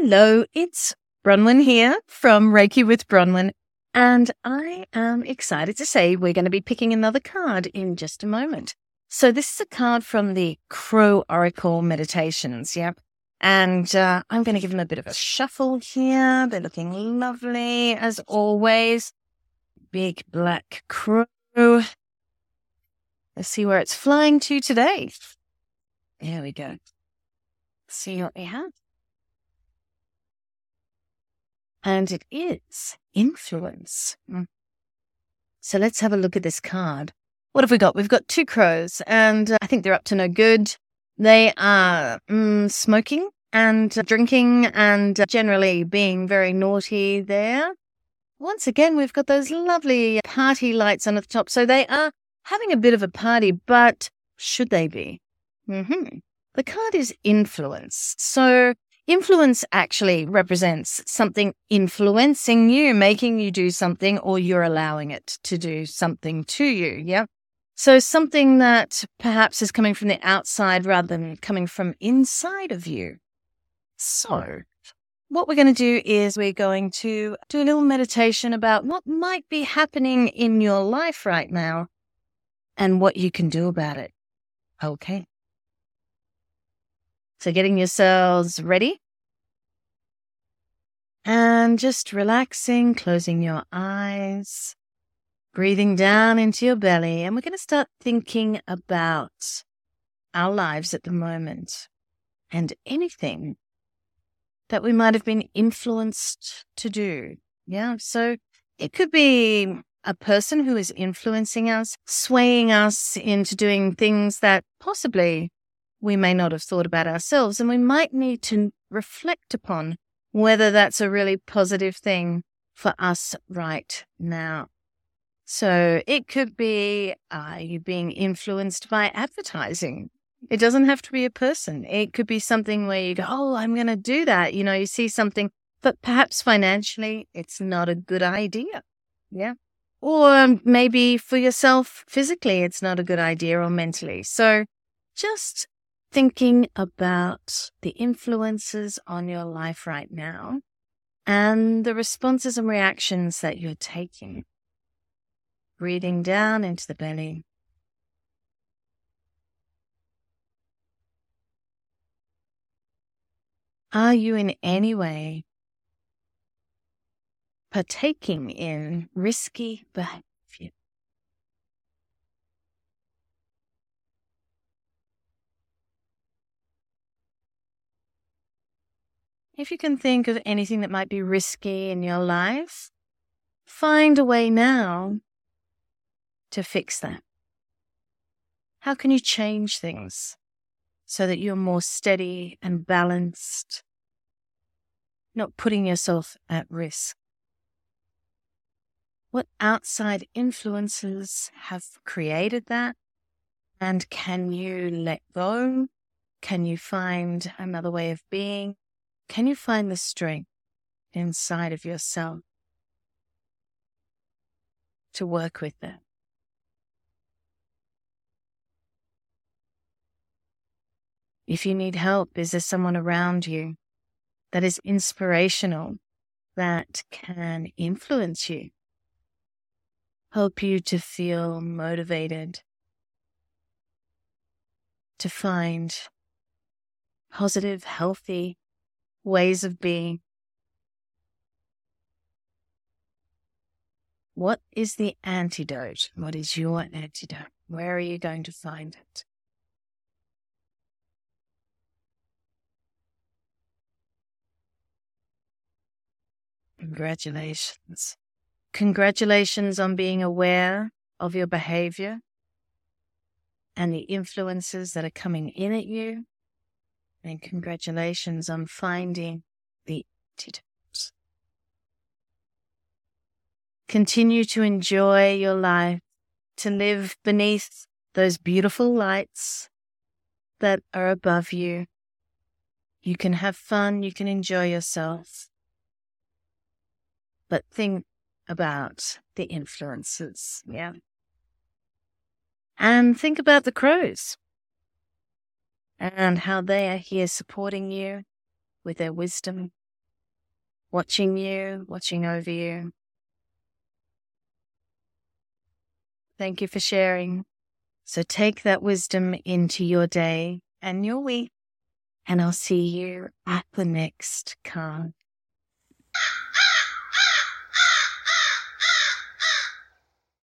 Hello, it's Bronwen here from Reiki with Bronwen, and I am excited to say we're going to be picking another card in just a moment. So this is a card from the Crow Oracle Meditations, yep. And uh, I'm going to give them a bit of a shuffle here. They're looking lovely as always. Big black crow. Let's see where it's flying to today. There we go. See what we have. And it is influence. Mm. So let's have a look at this card. What have we got? We've got two crows, and uh, I think they're up to no good. They are mm, smoking and drinking and generally being very naughty there. Once again, we've got those lovely party lights on at the top. So they are having a bit of a party, but should they be? Mm-hmm. The card is influence. So influence actually represents something influencing you, making you do something, or you're allowing it to do something to you. Yeah. So something that perhaps is coming from the outside rather than coming from inside of you. So what we're going to do is we're going to do a little meditation about what might be happening in your life right now and what you can do about it. Okay. So getting yourselves ready and just relaxing, closing your eyes, breathing down into your belly. And we're going to start thinking about our lives at the moment and anything that we might have been influenced to do. Yeah. So it could be a person who is influencing us, swaying us into doing things that possibly we may not have thought about ourselves. And we might need to reflect upon whether that's a really positive thing for us right now. So it could be, are you being influenced by advertising? It doesn't have to be a person. It could be something where you go, Oh, I'm going to do that. You know, you see something, but perhaps financially it's not a good idea. Yeah. Or maybe for yourself physically, it's not a good idea or mentally. So just thinking about the influences on your life right now and the responses and reactions that you're taking. Breathing down into the belly. Are you in any way partaking in risky behavior? If you can think of anything that might be risky in your life, find a way now to fix that. How can you change things so that you're more steady and balanced, not putting yourself at risk? What outside influences have created that? And can you let go? Can you find another way of being? Can you find the strength inside of yourself to work with it? If you need help, is there someone around you that is inspirational, that can influence you, help you to feel motivated, to find positive, healthy ways of being. What is the antidote? What is your antidote? Where are you going to find it? Congratulations. Congratulations on being aware of your behavior and the influences that are coming in at you and congratulations on finding the antidotes. Continue to enjoy your life, to live beneath those beautiful lights that are above you. You can have fun, you can enjoy yourself. But think about the influences, yeah. And think about the crows and how they are here supporting you with their wisdom watching you, watching over you. Thank you for sharing. So take that wisdom into your day and your week, and I'll see you at the next card.